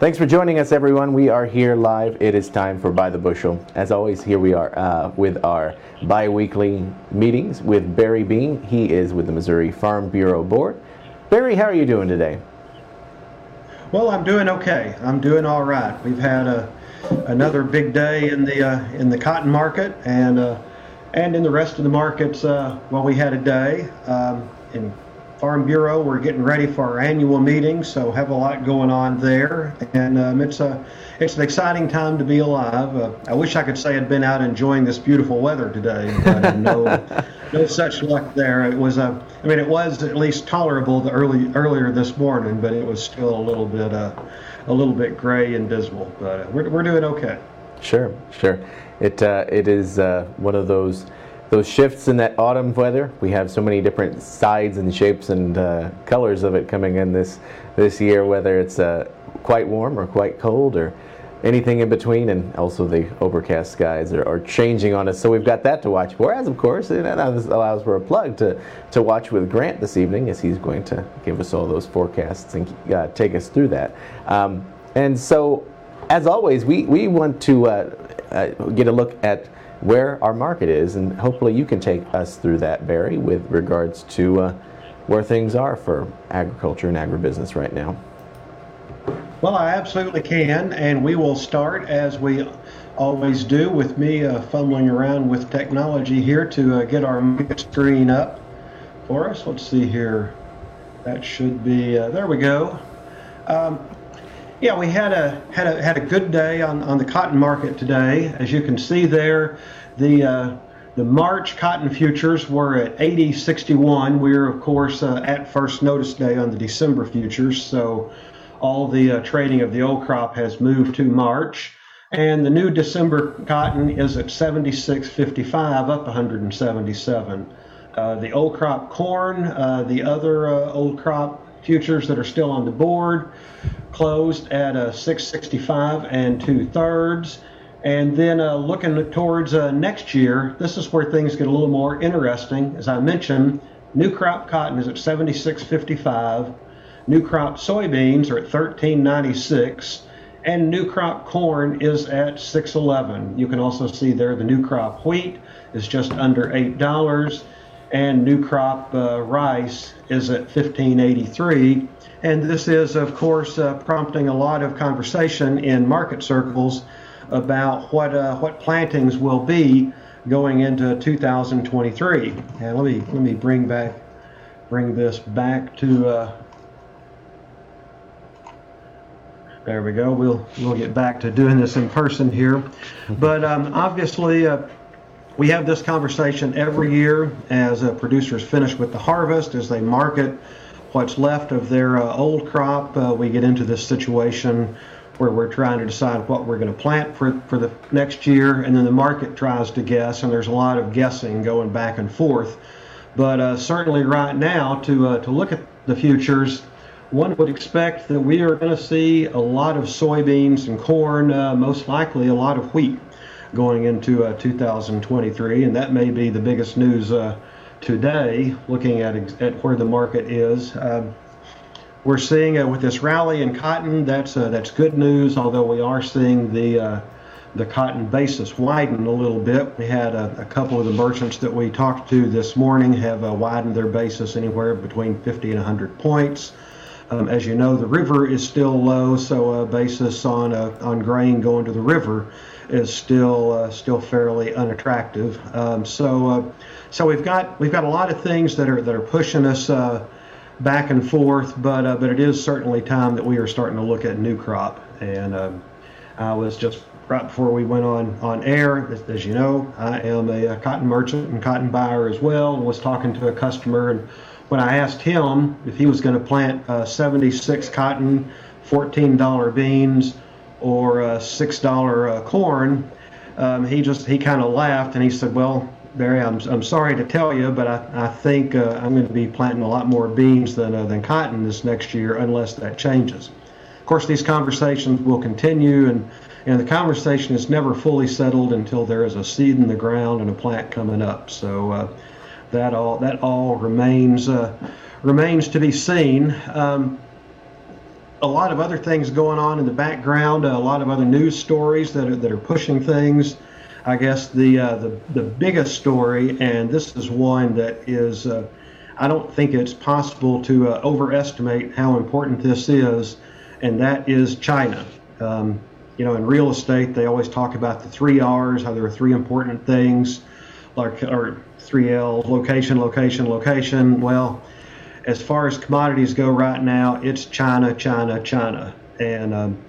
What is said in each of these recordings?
Thanks for joining us, everyone. We are here live. It is time for By the Bushel. As always, here we are uh, with our bi weekly meetings with Barry Bean. He is with the Missouri Farm Bureau Board. Barry, how are you doing today? Well, I'm doing okay. I'm doing all right. We've had a, another big day in the uh, in the cotton market and uh, and in the rest of the markets. Uh, well, we had a day um, in Farm Bureau. We're getting ready for our annual meeting, so have a lot going on there, and um, it's a it's an exciting time to be alive. Uh, I wish I could say I'd been out enjoying this beautiful weather today, but no no such luck there. It was a I mean it was at least tolerable the early earlier this morning, but it was still a little bit uh, a little bit gray and dismal. But uh, we're we're doing okay. Sure, sure. It uh, it is uh, one of those those shifts in that autumn weather. We have so many different sides and shapes and uh, colors of it coming in this this year, whether it's uh, quite warm or quite cold or anything in between, and also the overcast skies are, are, changing on us. So we've got that to watch for. As of course, it allows for a plug to to watch with Grant this evening, as he's going to give us all those forecasts and uh, take us through that. Um, and so, as always, we we want to uh, uh, get a look at where our market is, and hopefully you can take us through that, Barry, with regards to uh, where things are for agriculture and agribusiness right now. Well, I absolutely can, and we will start as we always do with me uh, fumbling around with technology here to uh, get our screen up for us. Let's see here. That should be, uh, there we go. Um, yeah, we had a had a had a good day on, on the cotton market today. As you can see there, the uh, the March cotton futures were at 80.61. We're of course uh, at first notice day on the December futures, so all the uh, trading of the old crop has moved to March. And the new December cotton is at 76.55, up 177. Uh, the old crop corn, uh, the other uh, old crop futures that are still on the board closed at a 665 and two thirds. And then uh, looking towards uh, next year, this is where things get a little more interesting. As I mentioned, new crop cotton is at 76.55, new crop soybeans are at 13.96, and new crop corn is at 6.11. You can also see there the new crop wheat is just under eight dollars and new crop uh, rice is at 1583. And this is, of course, uh, prompting a lot of conversation in market circles about what uh, what plantings will be going into 2023. And let me let me bring back bring this back to. Uh, there we go. We'll we'll get back to doing this in person here, but um, obviously uh, we have this conversation every year as uh, producers finish with the harvest, as they market what's left of their uh, old crop. Uh, we get into this situation where we're trying to decide what we're going to plant for, for the next year, and then the market tries to guess, and there's a lot of guessing going back and forth. But uh, certainly, right now, to, uh, to look at the futures, one would expect that we are going to see a lot of soybeans and corn, uh, most likely a lot of wheat going into uh, 2023, and that may be the biggest news uh, today, looking at, at where the market is. Um, we're seeing uh, with this rally in cotton, that's uh, that's good news. Although we are seeing the uh, the cotton basis widen a little bit. We had a, a, couple of the merchants that we talked to this morning have uh, widened their basis anywhere between 50 and 100 points. Um, as you know, the river is still low, so a basis on on grain going to the river is still uh, still fairly unattractive. Um, so uh, so we've got we've got a lot of things that are that are pushing us uh, back and forth, but uh, but it is certainly time that we are starting to look at new crop. And um, I was just right before we went on on air, as, as you know, I am a, a, cotton merchant and cotton buyer as well. Was talking to a customer, and when I asked him if he was going to plant uh, 76 cotton, $14 beans or uh, six dollar uh, corn, um, he just he kind of laughed and he said, "Well, Barry, I'm, I'm sorry to tell you, but I, I think uh, I'm going to be planting a lot more beans than uh, than cotton this next year unless that changes." Of course, these conversations will continue, and and the conversation is never fully settled until there is a seed in the ground and a plant coming up. So uh, that all that all remains uh, remains to be seen. Um, a lot of other things going on in the background, a lot of other news stories that are, that are pushing things. I guess the, uh, the, the biggest story, and this is one that is, uh, I don't think it's possible to uh, overestimate how important this is, and that is China. Um, you know, in real estate, they always talk about the three R's, how there are three important things, like, or three L's, location, location, location. Well, as far as commodities go right now, it's China, China, China. And um,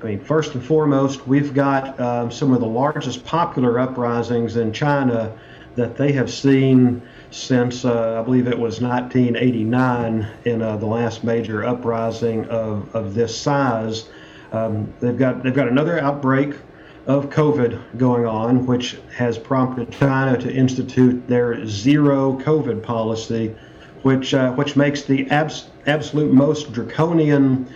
I mean, first and foremost, we've got um, some of the largest popular uprisings in China that they have seen since uh, I believe it was 1989 in uh, the last major uprising of, of this size. Um, they've got they've got another outbreak of COVID going on, which has prompted China to institute their zero COVID policy, which uh, which makes the abs- absolute most draconian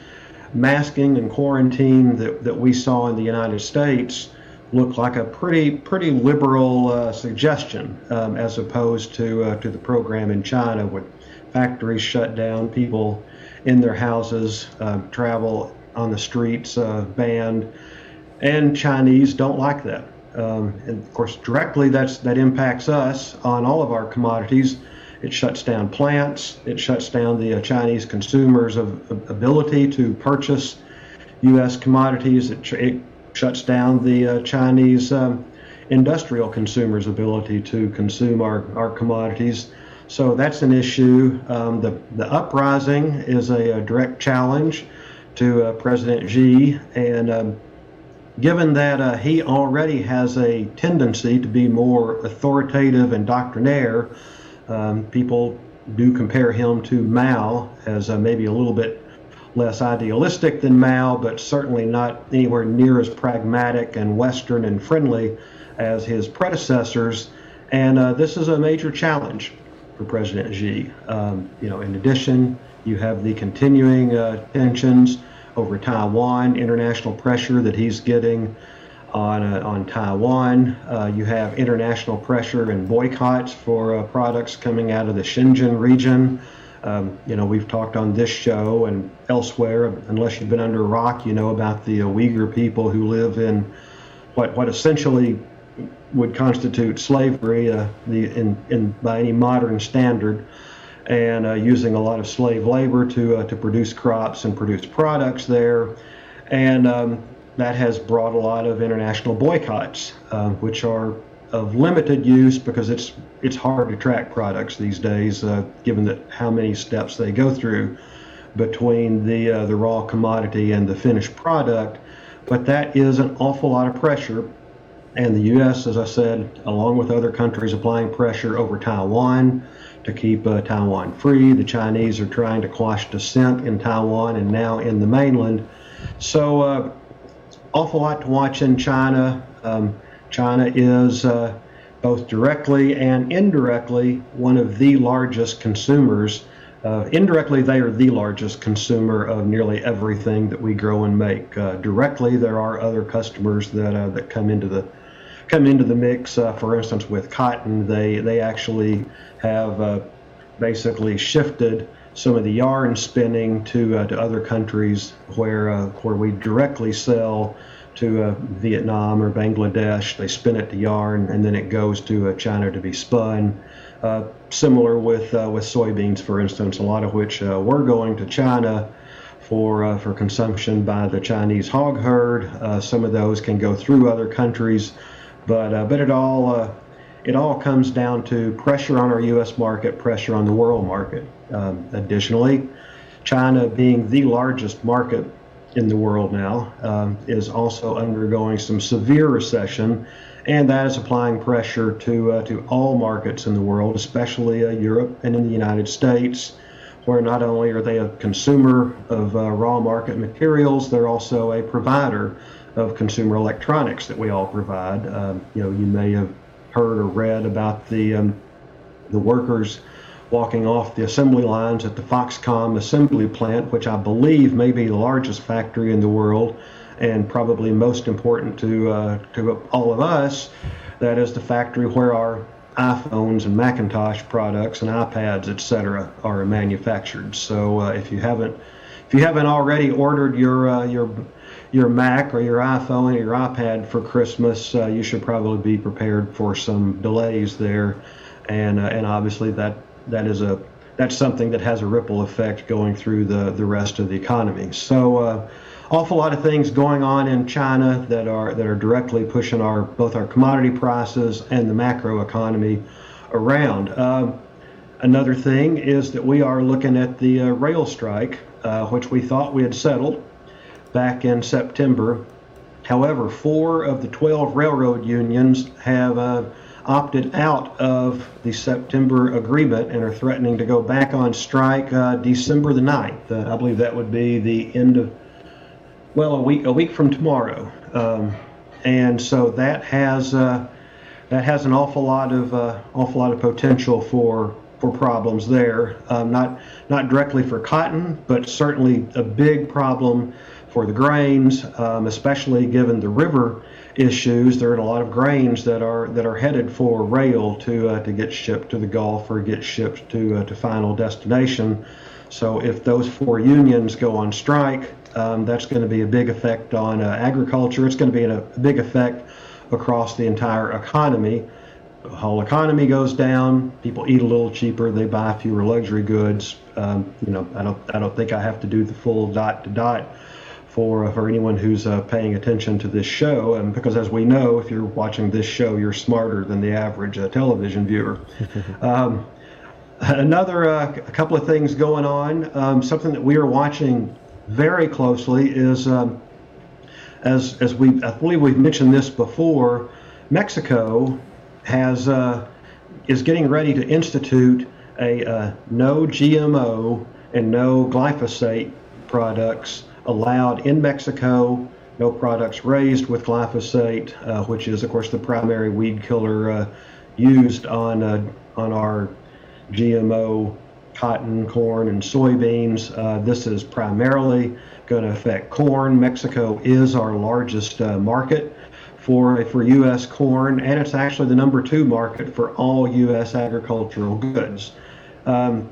masking and quarantine that, that we saw in the United States look like a pretty pretty liberal uh, suggestion um, as opposed to uh, to the program in China with factories shut down, people in their houses, uh, travel on the streets uh, banned, and Chinese don't like that. Um, and of course, directly that's that impacts us on all of our commodities. It shuts down plants. It shuts down the uh, Chinese consumers' of, ability to purchase U.S. commodities. It, it shuts down the uh, Chinese um, industrial consumers' ability to consume our, our commodities. So that's an issue. Um, the, the uprising is a, a direct challenge to uh, President Xi, and um, given that uh, he already has a tendency to be more authoritative and doctrinaire, um, people do compare him to Mao as uh, maybe a little bit less idealistic than Mao, but certainly not anywhere near as pragmatic and Western and friendly as his predecessors. And uh, this is a major challenge for President Xi. Um, you know, in addition, you have the continuing uh, tensions over Taiwan, international pressure that he's getting on uh, on Taiwan. Uh, you have international pressure and boycotts for uh, products coming out of the Xinjiang region. Um, you know, we've talked on this show and elsewhere. Unless you've been under a rock, you know about the uh, Uyghur people who live in what what essentially would constitute slavery, uh, the in, in by any modern standard, and uh, using a lot of slave labor to to produce crops and produce products there, and um, that has brought a lot of international boycotts, uh, which are of limited use because it's it's hard to track products these days, uh, given that how many steps they go through between the uh, the raw commodity and the finished product. But that is an awful lot of pressure, and the U.S., as I said, along with other countries, applying pressure over Taiwan to keep uh, Taiwan free. The Chinese are trying to quash dissent in Taiwan and now in the mainland. So uh, awful lot to watch in China. Um, China is uh, both directly and indirectly one of the largest consumers. Uh, indirectly, they are the largest consumer of nearly everything that we grow and make. Uh, directly, there are other customers that uh, that come into the come into the mix. Uh, for instance, with cotton, they they actually have uh, basically shifted some of the yarn spinning to to other countries where where we directly sell to uh, Vietnam or Bangladesh. They spin it to yarn, and then it goes to uh, China to be spun. Uh, similar with uh, with soybeans, for instance, a lot of which uh, were going to China for uh, for consumption by the Chinese hog herd. some of those can go through other countries, but but it all it all comes down to pressure on our U.S. market, pressure on the world market. Um, additionally, China being the largest market in the world now um, is also undergoing some severe recession, and that is applying pressure to uh, to all markets in the world, especially uh, Europe and in the United States, where not only are they a consumer of uh, raw market materials, they're also a provider of consumer electronics that we all provide. Um, you know, you may have heard or read about the um, the workers walking off the assembly lines at the Foxconn assembly plant, which I believe may be the largest factory in the world and probably most important to, uh, to all of us. That is the factory where our iPhones and Macintosh products and iPads, etc., are manufactured. So uh, if you haven't if you haven't already ordered your uh, your your Mac or your iPhone or your iPad for Christmas, uh, you should probably be prepared for some delays there, and uh, and obviously that that is a that's something that has a ripple effect going through the the rest of the economy. So. Uh, awful lot of things going on in China that are that are directly pushing our both our commodity prices and the macro economy around. Uh, another thing is that we are looking at the uh, rail strike, uh, which we thought we had settled back in September. However, four of the 12 railroad unions have uh, opted out of the September agreement and are threatening to go back on strike uh, December the 9th. Uh, I believe that would be the end of, well, a week a week from tomorrow. Um, and so that has uh, that has an awful lot of uh, awful lot of potential for for problems there. Um, not not directly for cotton, but certainly a big problem for the grains, um, especially given the river issues. There are a lot of grains that are that are headed for rail to uh, to get shipped to the Gulf or get shipped to uh, to final destination. So if those four unions go on strike, um, that's going to be a big effect on uh, agriculture. It's going to be a, big effect across the entire economy. The whole economy goes down. People eat a little cheaper. They buy fewer luxury goods. Um, you know, I don't I don't think I have to do the full dot to dot for for anyone who's uh, paying attention to this show, and because as we know, if you're watching this show, you're smarter than the average uh, television viewer. um, another uh, a couple of things going on. Um, something that we are watching very closely is, um, as as we I believe we've mentioned this before, Mexico has uh, is getting ready to institute a uh, no GMO and no glyphosate products allowed in Mexico. No products raised with glyphosate, uh, which is, of course, the primary weed killer uh, used on uh, on our GMO cotton, corn, and soybeans. Uh, this is primarily going to affect corn. Mexico is our largest uh, market for for U.S. corn, and it's actually the number two market for all U.S. agricultural goods. Um,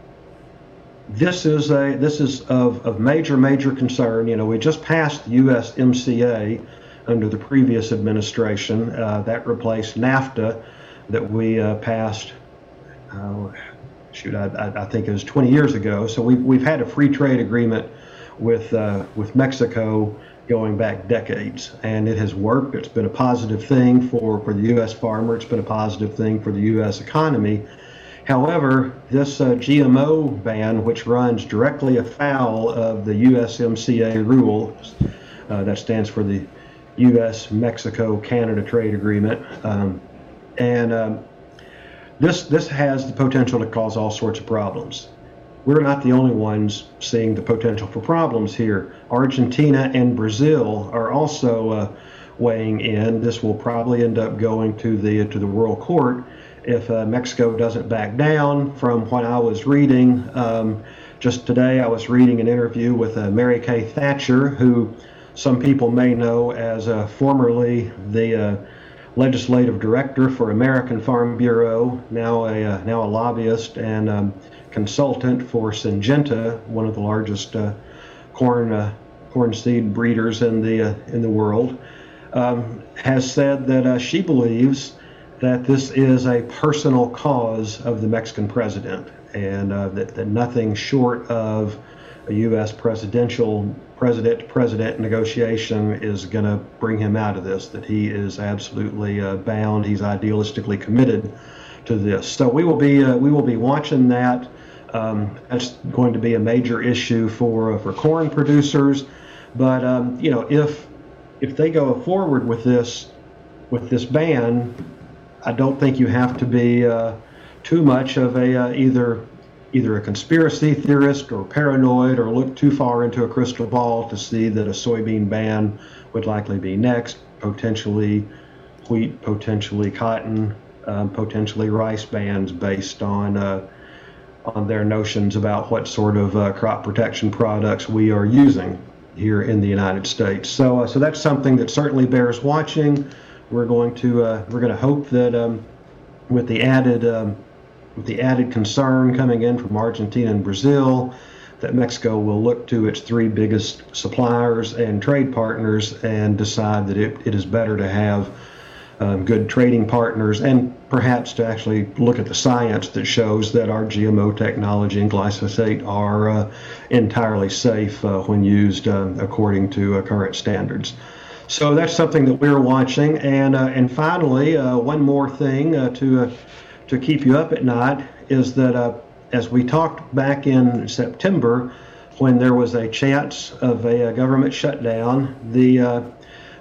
this is a this is of, of major major concern. You know, we just passed the USMCA under the previous administration. Uh, that replaced NAFTA that we uh, passed. Uh, shoot, I, I, think it was 20 years ago. So we've we've had a free trade agreement with uh, with Mexico going back decades, and it has worked. It's been a positive thing for for the U.S. farmer. It's been a positive thing for the U.S. economy However, this uh, GMO ban, which runs directly afoul of the USMCA rules, uh, that stands for the U.S. Mexico Canada Trade Agreement, um, and um, this this has the potential to cause all sorts of problems. We're not the only ones seeing the potential for problems here. Argentina and Brazil are also uh, weighing in. This will probably end up going to the to the World Court if uh, Mexico doesn't back down. From what I was reading, um, just today I was reading an interview with uh, Mary Kay Thatcher, who some people may know as uh, formerly the uh, legislative director for American Farm Bureau, now a uh, now a lobbyist and um, consultant for Syngenta, one of the largest uh, corn corn seed breeders in the in the world. Um, has said that she believes that this is a personal cause of the Mexican president, and uh, that, that nothing short of a U.S. presidential president to president negotiation is going to bring him out of this. That he is absolutely uh, bound. He's idealistically committed to this. So we will be uh, we will be watching that. Um, that's going to be a major issue for uh, for corn producers. But um, you know if if they go forward with this with this ban, I don't think you have to be uh, too much of a uh, either either a conspiracy theorist or paranoid or look too far into a crystal ball to see that a soybean ban would likely be next, potentially wheat, potentially cotton, um, potentially rice bans based on uh, on their notions about what sort of uh, crop protection products we are using here in the United States. So, uh, so that's something that certainly bears watching we're going to uh, we're going to hope that um, with the added um, with the added concern coming in from Argentina and Brazil, that Mexico will look to its three biggest suppliers and trade partners and decide that it, it is better to have um, good trading partners and perhaps to actually look at the science that shows that our GMO technology and glyphosate are uh, entirely safe uh, when used uh, according to uh, current standards. So that's something that we're watching. And uh, and finally, uh, one more thing to to keep you up at night is that as we talked back in September, when there was a chance of a, government shutdown, the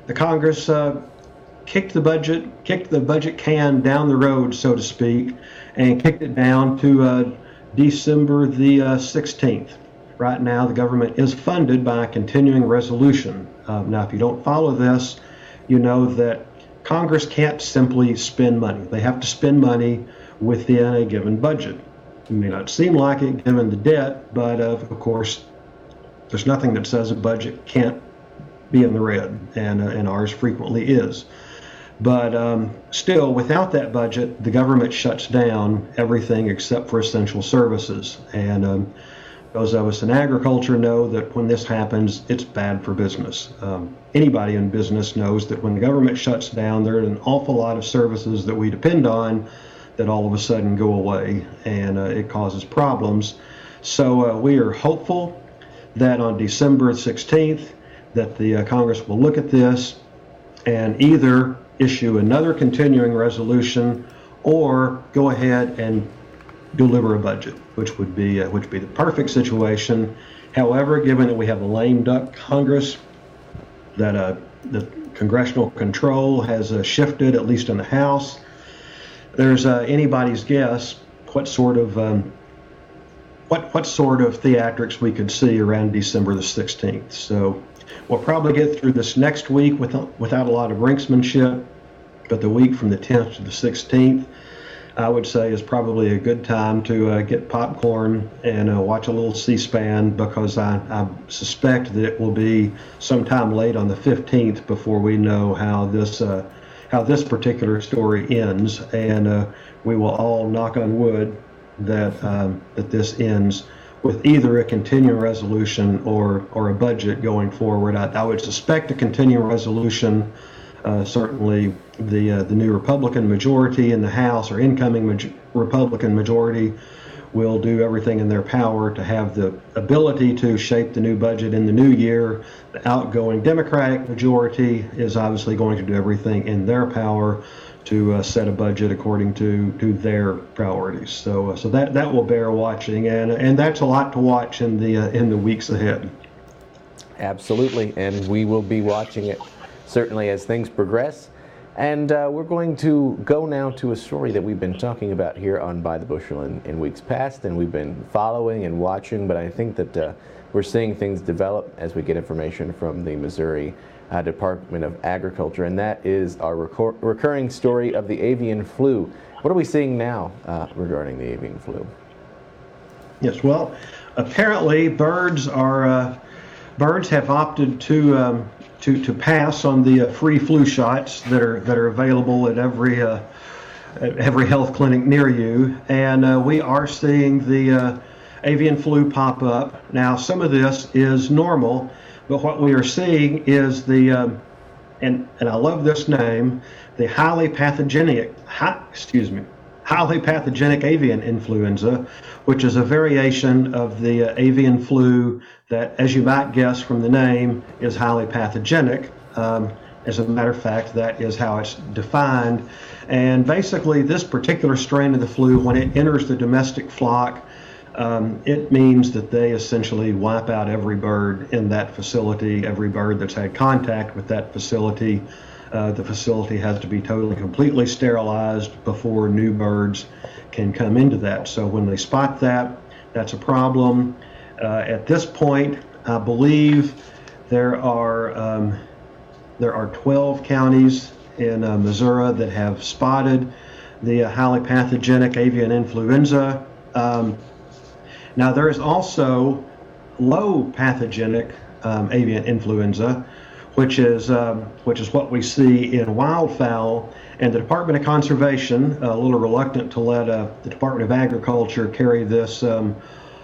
the Congress kicked the budget, kicked the budget can down the road, so to speak, and kicked it down to uh, December the uh, 16th. Right now, the government is funded by a continuing resolution. Uh, now, if you don't follow this, you know that Congress can't simply spend money. They have to spend money within a given budget. It may not seem like it given the debt, but uh, of course, there's nothing that says a budget can't be in the red, and, uh, and ours frequently is. But um, still, without that budget, the government shuts down everything except for essential services. And um, those of us in agriculture know that when this happens, it's bad for business. Um, anybody in business knows that when the government shuts down, there are an awful lot of services that we depend on that all of a sudden go away, and uh, it causes problems. So uh, we are hopeful that on December 16th, that the uh, Congress will look at this and either issue another continuing resolution or go ahead and deliver a budget, which would be uh, which would be the perfect situation. However, given that we have a lame duck Congress, that uh, the congressional control has uh, shifted, at least in the House, there's uh, anybody's guess what sort of um, what what sort of theatrics we could see around December the 16th. So We'll probably get through this next week without, without a lot of brinksmanship, but the week from the 10th to the 16th, I would say is probably a good time to uh, get popcorn and uh, watch a little C-SPAN because I, I, suspect that it will be sometime late on the 15th before we know how this uh, how this particular story ends, and uh, we will all knock on wood that um, that this ends with either a continuing resolution or, or a budget going forward. I, I would suspect a continuing resolution. Uh, certainly, the uh, the new Republican majority in the House or incoming Republican majority will do everything in their power to have the ability to shape the new budget in the new year. The outgoing Democratic majority is obviously going to do everything in their power to uh, set a budget according to, to their priorities. So uh, so that that will bear watching, and and that's a lot to watch in the uh, in the weeks ahead. Absolutely, and we will be watching it certainly as things progress. And uh, we're going to go now to a story that we've been talking about here on By the Bushel in, in weeks past, and we've been following and watching. But I think that uh, we're seeing things develop as we get information from the Missouri uh, Department of Agriculture, and that is our recor- recurring story of the avian flu. What are we seeing now uh, regarding the avian flu? Yes, well, apparently birds are uh, birds have opted to um, to to pass on the uh, free flu shots that are that are available at every uh, at every health clinic near you, and uh, we are seeing the avian flu pop up. Now, some of this is normal but what we are seeing is the, um, and, and I love this name, the highly pathogenic, excuse me, highly pathogenic avian influenza, which is a variation of the uh, avian flu that, as you might guess from the name, is highly pathogenic. Um, as a matter of fact, that is how it's defined. And basically, this particular strain of the flu, when it enters the domestic flock, um, it means that they essentially wipe out every bird in that facility, every bird that's had contact with that facility. Uh, the facility has to be totally, completely sterilized before new birds can come into that. So when they spot that, that's a problem. Uh, at this point, I believe there are um, there are 12 counties in uh, Missouri that have spotted the uh, highly pathogenic avian influenza. Um, now, there is also low pathogenic um, avian influenza, which is um, which is what we see in wildfowl. And the Department of Conservation, a little reluctant to let uh, the Department of Agriculture carry this um,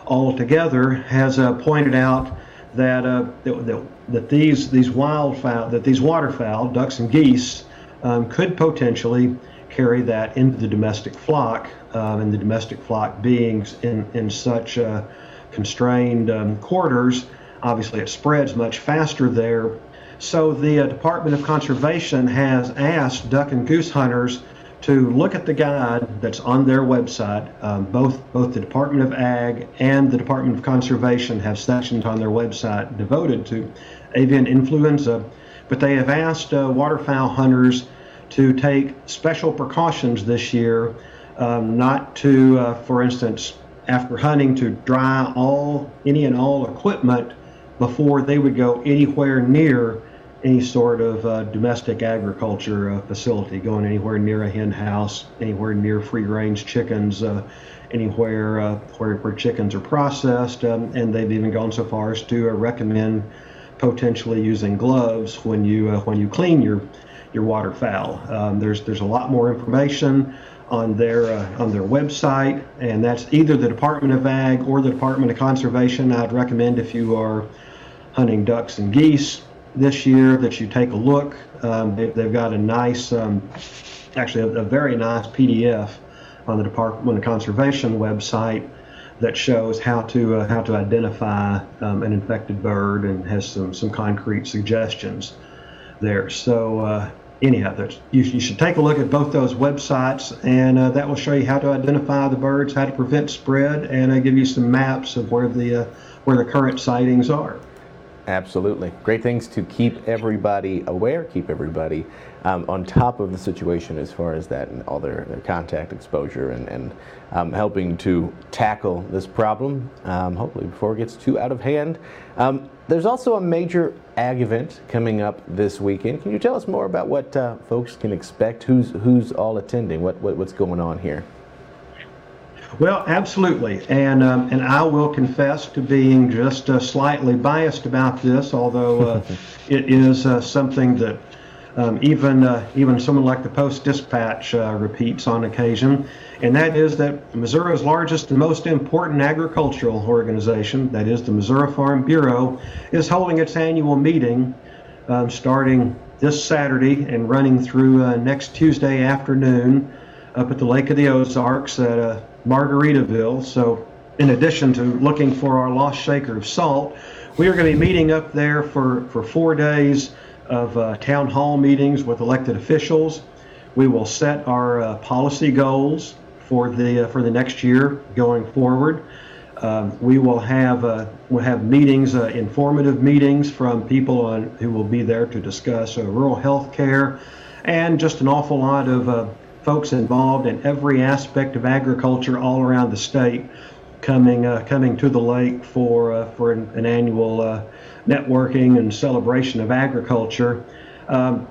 altogether has uh, pointed out that, uh, that, that these these wildfowl, that these waterfowl, ducks and geese, um, could potentially carry that into the domestic flock, um, and the domestic flock being in in such uh, constrained um, quarters, obviously it spreads much faster there. So the uh, Department of Conservation has asked duck and goose hunters to look at the guide that's on their website. Um, both both the Department of Ag and the Department of Conservation have sections on their website devoted to avian influenza, but they have asked uh, waterfowl hunters to take special precautions this year, um, not to, uh, for instance, after hunting, to dry all any and all equipment before they would go anywhere near any sort of uh, domestic agriculture uh, facility, going anywhere near a hen house, anywhere near free range chickens, uh, anywhere uh, where, where chickens are processed, um, and they've even gone so far as to uh, recommend potentially using gloves when you uh, when you clean your your waterfowl. Um, there's there's a lot more information on their on their website, and that's either the Department of Ag or the Department of Conservation. I'd recommend if you are hunting ducks and geese this year that you take a look. Um, they, have got a nice, um, actually, a, a, very nice PDF on the Department of Conservation website that shows how to uh, how to identify um, an infected bird and has some some concrete suggestions there. So. Uh, anyhow, you, you, should take a look at both those websites, and uh, that will show you how to identify the birds, how to prevent spread, and uh, give you some maps of where the uh, where the current sightings are. Absolutely. Great things to keep everybody aware, keep everybody um, on top of the situation as far as that and all their, their contact exposure and, and um, helping to tackle this problem, um, hopefully before it gets too out of hand. Um, there's also a major ag event coming up this weekend. Can you tell us more about what uh, folks can expect? Who's, who's all attending? What, what, what's going on here? Well, absolutely, and um, and I will confess to being just uh, slightly biased about this, although uh, it is uh, something that um, even uh, even someone like the Post Dispatch uh, repeats on occasion, and that is that Missouri's largest and most important agricultural organization, that is the Missouri Farm Bureau, is holding its annual meeting um, starting this Saturday and running through uh, next Tuesday afternoon up at the Lake of the Ozarks at Margaritaville. So, in addition to looking for our lost shaker of salt, we are going to be meeting up there for, for four days of uh, town hall meetings with elected officials. We will set our uh, policy goals for the uh, for the next year going forward. Um, we will have uh, we'll have meetings, uh, informative meetings from people on, who will be there to discuss uh, rural health care, and just an awful lot of folks involved in every aspect of agriculture all around the state coming uh, coming to the lake for uh, for an, an annual uh, networking and celebration of agriculture. Um,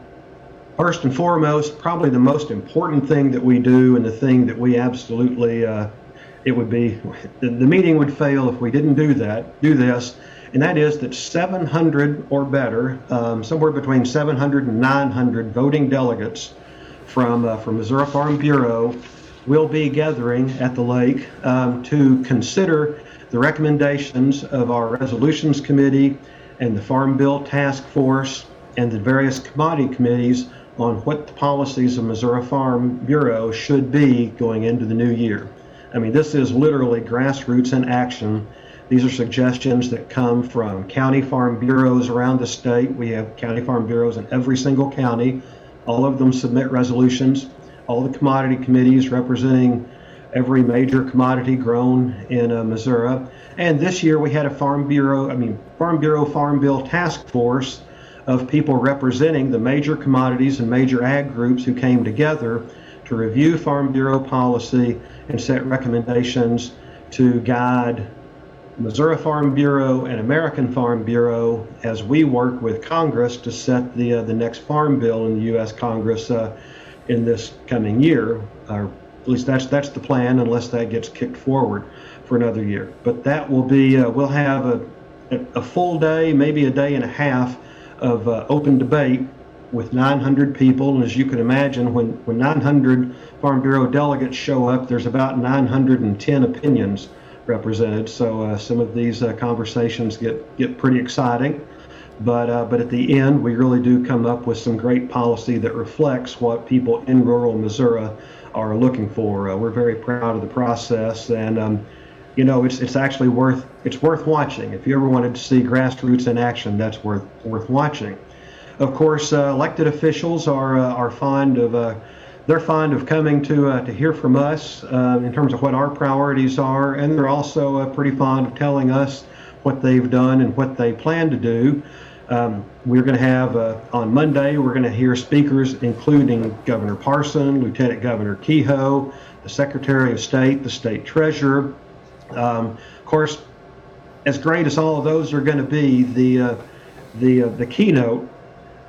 first and foremost, probably the most important thing that we do, and the thing that we absolutely uh, it would be the, the meeting would fail if we didn't do that. Do this. And that is that 700 or better, um, somewhere between 700 and 900 voting delegates from, uh, from Missouri Farm Bureau will be gathering at the lake um, to consider the recommendations of our resolutions committee and the Farm Bill Task Force and the various commodity committees on what the policies of Missouri Farm Bureau should be going into the new year. I mean, this is literally grassroots in action. These are suggestions that come from county farm bureaus around the state. We have county farm bureaus in every single county all of them submit resolutions. All the commodity committees representing every major commodity grown in uh, Missouri. And this year we had a Farm Bureau, I mean, Farm Bureau Farm Bill Task Force of people representing the major commodities and major ag groups who came together to review Farm Bureau policy and set recommendations to guide Missouri Farm Bureau and American Farm Bureau as we work with Congress to set the uh, the next farm bill in the U.S. Congress uh, in this coming year. Or at least that's that's the plan, unless that gets kicked forward for another year. But that will be uh, we'll have a, a full day, maybe a day and a half of uh, open debate with 900 people. And as you can imagine, when, when 900 Farm Bureau delegates show up, there's about 910 opinions represented. So uh, some of these uh, conversations get, get pretty exciting. But, uh, but at the end, we really do come up with some great policy that reflects what people in rural Missouri are looking for. We're very proud of the process, and um, you know, it's it's actually worth it's worth watching. If you ever wanted to see grassroots in action, that's worth worth watching. Of course, uh, elected officials are uh, are fond of uh, they're fond of coming to uh, to hear from us uh, in terms of what our priorities are, and they're also uh, pretty fond of telling us what they've done and what they plan to do. Um, we're going to have on Monday. We're going to hear speakers including Governor Parson, Lieutenant Governor Kehoe, the Secretary of State, the State Treasurer. Um, of course, as great as all of those are going to be, the the the keynote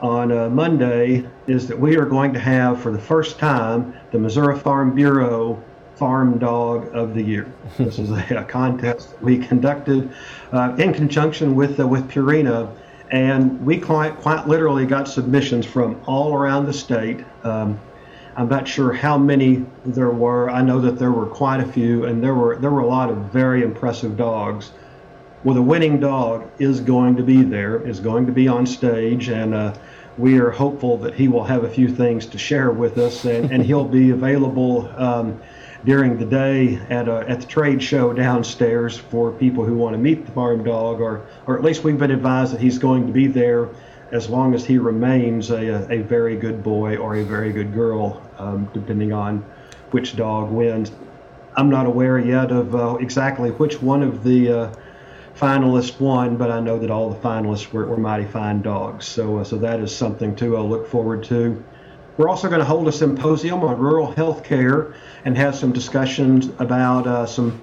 on Monday is that we are going to have, for the first time, the Missouri Farm Bureau Farm Dog of the Year. This is a, a contest we conducted uh, in conjunction with uh, with Purina, and we quite quite literally got submissions from all around the state. Um, I'm not sure how many there were. I know that there were quite a few, and there were there were a lot of very impressive dogs. Well, the winning dog is going to be there, is going to be on stage, and uh, we are hopeful that he will have a few things to share with us, and, and he'll be available um, during the day at, a, at the trade show downstairs for people who want to meet the farm dog, or, or at least we've been advised that he's going to be there as long as he remains a, a very good boy or a very good girl, um, depending on which dog wins. I'm not aware yet of uh, exactly which one of the uh, finalists won, but I know that all the finalists were, were mighty fine dogs. So, uh, so that is something to uh, look forward to. We're also going to hold a symposium on rural health care and have some discussions about uh, some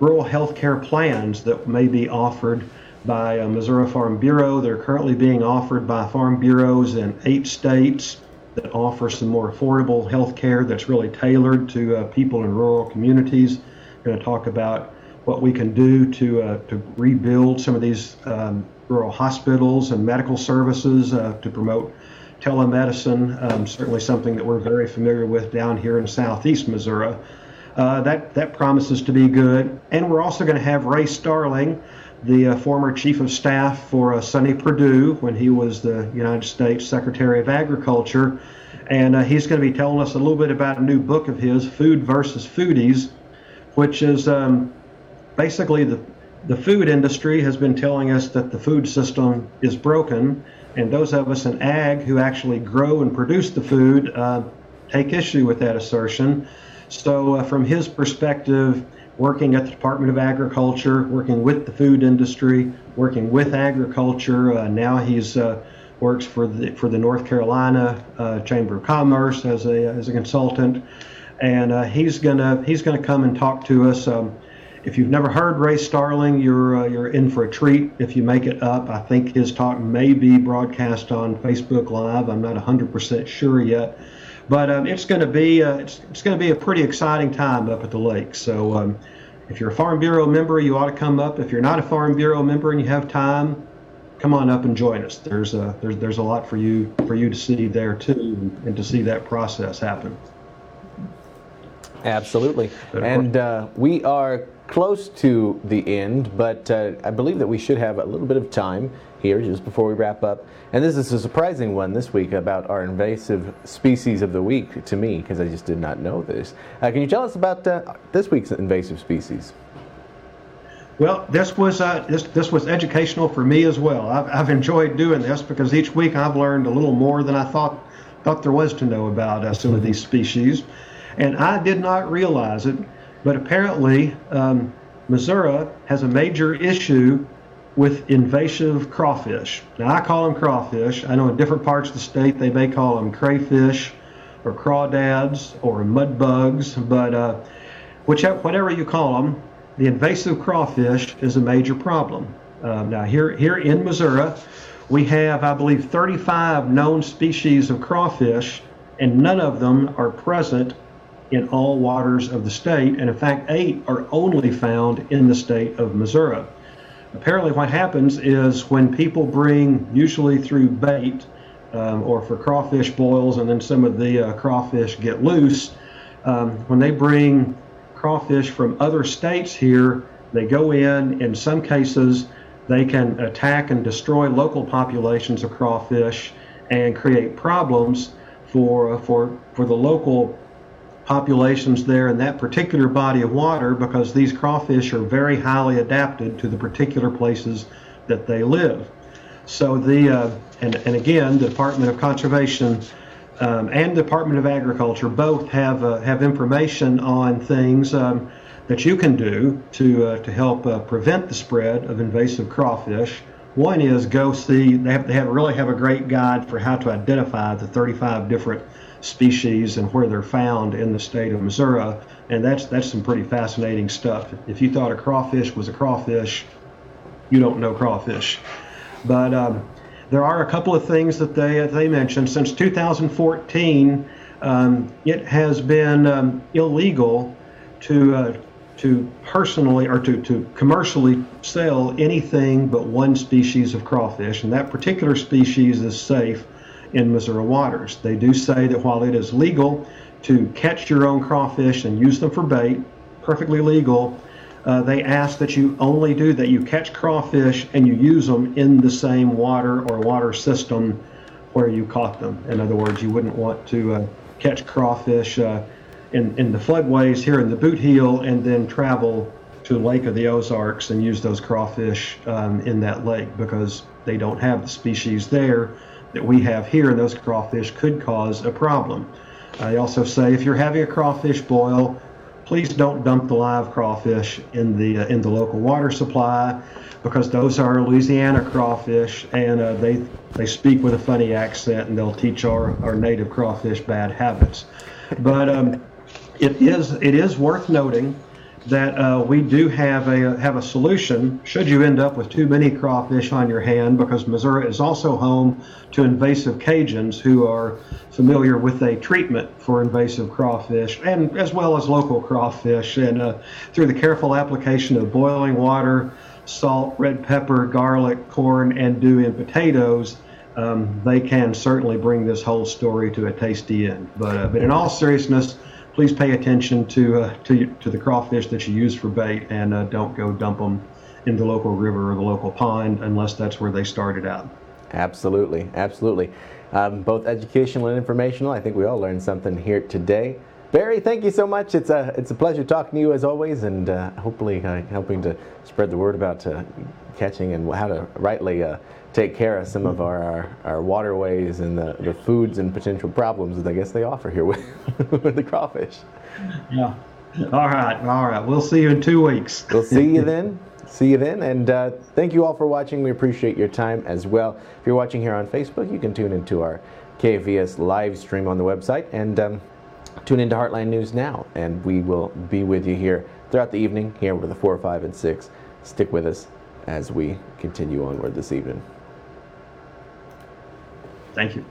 rural health care plans that may be offered by uh, Missouri Farm Bureau. They're currently being offered by farm bureaus in eight states that offer some more affordable health care that's really tailored to uh, people in rural communities. We're going to talk about what we can do to uh, to rebuild some of these um, rural hospitals and medical services uh, to promote telemedicine. Um, certainly something that we're very familiar with down here in southeast Missouri. Uh, that that promises to be good. And we're also going to have Ray Starling, the uh, former chief of staff for uh, Sonny Perdue when he was the United States Secretary of Agriculture. And uh, he's going to be telling us a little bit about a new book of his, Food versus Foodies, which is um, basically the the food industry has been telling us that the food system is broken, and those of us in ag who actually grow and produce the food uh, take issue with that assertion. So, uh, from his perspective, working at the Department of Agriculture, working with the food industry, working with agriculture, uh, now he's uh, works for the for the North Carolina uh, Chamber of Commerce as a as a consultant, and uh, he's gonna he's gonna come and talk to us. Um, if you've never heard Ray Starling, you're uh, you're in for a treat if you make it up. I think his talk may be broadcast on Facebook Live. I'm not 100% sure yet, but um, it's going to be uh, it's, it's going to be a pretty exciting time up at the lake. So um, if you're a Farm Bureau member, you ought to come up. If you're not a Farm Bureau member and you have time, come on up and join us. There's a there's there's a lot for you for you to see there too, and to see that process happen. Absolutely, and uh, we are close to the end, but uh, I believe that we should have a little bit of time here just before we wrap up. And this is a surprising one this week about our invasive species of the week to me, because I just did not know this. Uh, can you tell us about uh, this week's invasive species? Well, this was uh, this this was educational for me as well. I've, I've enjoyed doing this because each week I've learned a little more than I thought thought there was to know about uh, some of these species, and I did not realize it but apparently, um, Missouri has a major issue with invasive crawfish. Now, I call them crawfish. I know in different parts of the state they may call them crayfish or crawdads or mud bugs, but uh, whichever, whatever you call them, the invasive crawfish is a major problem. Uh, now, here, here in Missouri, we have, I believe, 35 known species of crawfish, and none of them are present in all waters of the state, and in fact, eight are only found in the state of Missouri. Apparently, what happens is when people bring, usually through bait um, or for crawfish boils, and then some of the uh, crawfish get loose, um, when they bring crawfish from other states here. They go in, in some cases, they can attack and destroy local populations of crawfish and create problems for, for, for the local populations there in that particular body of water because these crawfish are very highly adapted to the particular places that they live. So the uh, and, and again, the Department of Conservation um, and Department of Agriculture both have uh, have information on things um, that you can do to uh, to help uh, prevent the spread of invasive crawfish. One is go see they have they have really have a great guide for how to identify the 35 different species and where they're found in the state of Missouri, and that's that's some pretty fascinating stuff. If you thought a crawfish was a crawfish, you don't know crawfish. But um, there are a couple of things that they they mentioned. Since 2014, um, it has been um, illegal to uh, to personally or to, to commercially sell anything but one species of crawfish, and that particular species is safe in Missouri waters. They do say that while it is legal to catch your own crawfish and use them for bait, perfectly legal, uh, they ask that you only do that. You catch crawfish and you use them in the same water or water system where you caught them. In other words, you wouldn't want to uh, catch crawfish uh, in, in the floodways here in the Boot Heel and then travel to Lake of the Ozarks and use those crawfish um, in that lake because they don't have the species there that we have here, and those crawfish could cause a problem. I also say if you're having a crawfish boil, please don't dump the live crawfish in the uh, in the local water supply because those are Louisiana crawfish and uh, they they speak with a funny accent and they'll teach our, our native crawfish bad habits. But um, it is it is worth noting that uh, we do have a have a solution should you end up with too many crawfish on your hand because Missouri is also home to invasive Cajuns who are familiar with a treatment for invasive crawfish and as well as local crawfish. And uh, through the careful application of boiling water salt red pepper garlic corn and dew in potatoes um, they can certainly bring this whole story to a tasty end. But, uh, but in all seriousness please pay attention to uh, to, to the crawfish that you use for bait and uh, don't go dump them in the local river or the local pond unless that's where they started out. Absolutely, absolutely. Um, both educational and informational. I think we all learned something here today. Barry, thank you so much. It's a it's a pleasure talking to you as always, and uh, hopefully uh, helping to spread the word about uh, catching and how to rightly uh, take care of some of our, our, our, waterways and the, the foods and potential problems that I guess they offer here with, with the crawfish. Yeah. All right. All right. We'll see you in two weeks. we'll see you then. See you then. And uh, thank you all for watching. We appreciate your time as well. If you're watching here on Facebook, you can tune into our KFVS live stream on the website and um, tune into Heartland News now. And we will be with you here throughout the evening here with the 4, 5, and 6. Stick with us as we continue onward this evening. Thank you.